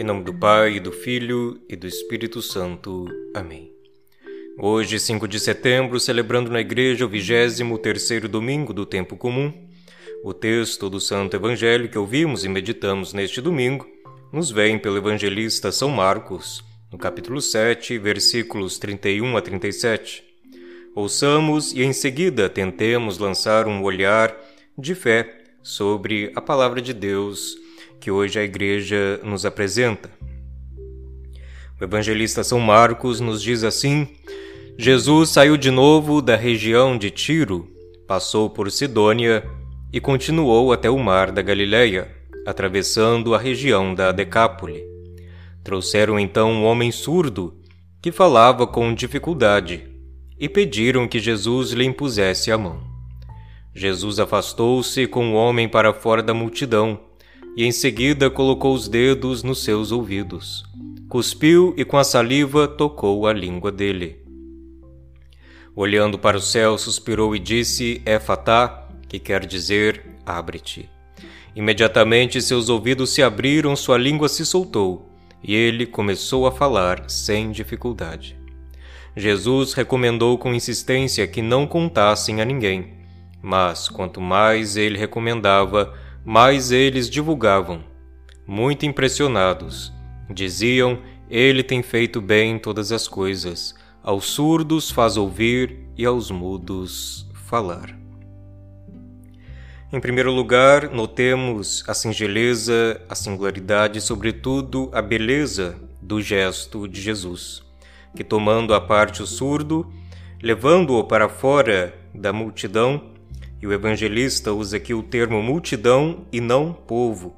Em nome do Pai, do Filho e do Espírito Santo. Amém. Hoje, 5 de setembro, celebrando na igreja o 23º domingo do tempo comum, o texto do Santo Evangelho que ouvimos e meditamos neste domingo nos vem pelo evangelista São Marcos, no capítulo 7, versículos 31 a 37. Ouçamos e em seguida tentemos lançar um olhar de fé sobre a palavra de Deus que hoje a igreja nos apresenta. O evangelista São Marcos nos diz assim: Jesus saiu de novo da região de Tiro, passou por Sidônia e continuou até o mar da Galileia, atravessando a região da Decápole. Trouxeram então um homem surdo que falava com dificuldade e pediram que Jesus lhe impusesse a mão. Jesus afastou-se com o homem para fora da multidão e em seguida colocou os dedos nos seus ouvidos. Cuspiu e com a saliva tocou a língua dele. Olhando para o céu, suspirou e disse: Éfatá, que quer dizer abre-te. Imediatamente seus ouvidos se abriram, sua língua se soltou e ele começou a falar sem dificuldade. Jesus recomendou com insistência que não contassem a ninguém, mas quanto mais ele recomendava, mais eles divulgavam. Muito impressionados, diziam: Ele tem feito bem todas as coisas, aos surdos faz ouvir e aos mudos falar. Em primeiro lugar, notemos a singeleza, a singularidade e, sobretudo, a beleza do gesto de Jesus, que, tomando à parte o surdo, levando-o para fora da multidão, e o evangelista usa aqui o termo multidão e não povo.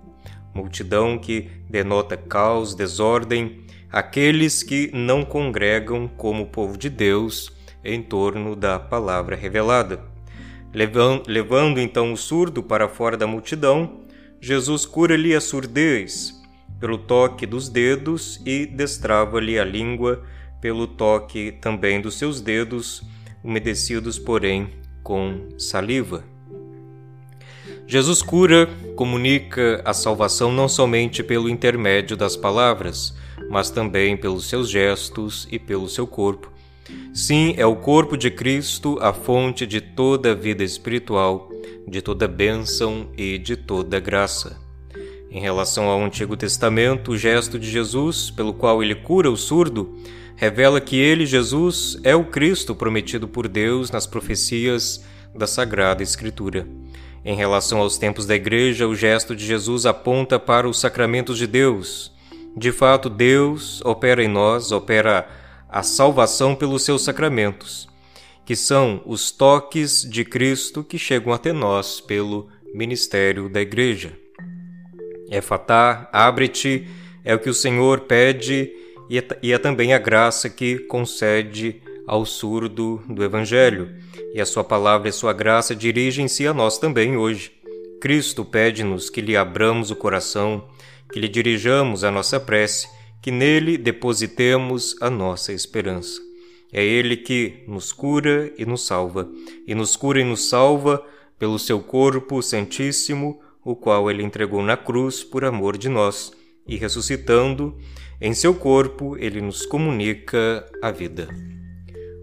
Multidão que denota caos, desordem, aqueles que não congregam como povo de Deus em torno da palavra revelada. Levando, então o surdo para fora da multidão, Jesus cura-lhe a surdez pelo toque dos dedos e destrava-lhe a língua pelo toque também dos seus dedos, umedecidos, porém, com saliva. Jesus cura, comunica a salvação não somente pelo intermédio das palavras, mas também pelos seus gestos e pelo seu corpo. Sim, é o corpo de Cristo a fonte de toda a vida espiritual, de toda bênção e de toda graça. Em relação ao Antigo Testamento, o gesto de Jesus, pelo qual ele cura o surdo, revela que ele, Jesus, é o Cristo prometido por Deus nas profecias da Sagrada Escritura. Em relação aos tempos da Igreja, o gesto de Jesus aponta para os sacramentos de Deus. De fato, Deus opera em nós, opera a salvação pelos seus sacramentos, que são os toques de Cristo que chegam até nós pelo ministério da Igreja. Éfatá, abre-te, é o que o Senhor pede é e é também a graça que concede ao surdo do Evangelho, e a sua palavra e sua graça dirigem-se a nós também hoje. Cristo pede-nos que lhe abramos o coração, que lhe dirijamos a nossa prece, que nele depositemos a nossa esperança. É ele que nos cura e nos salva, e nos cura e nos salva pelo seu corpo santíssimo, o qual ele entregou na cruz por amor de nós, e ressuscitando, em seu corpo ele nos comunica a vida.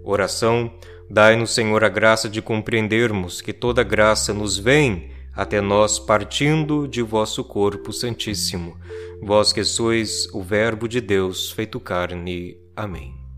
Oração: Dai-nos, Senhor, a graça de compreendermos que toda graça nos vem até nós partindo de vosso corpo santíssimo, vós que sois o Verbo de Deus feito carne. Amém.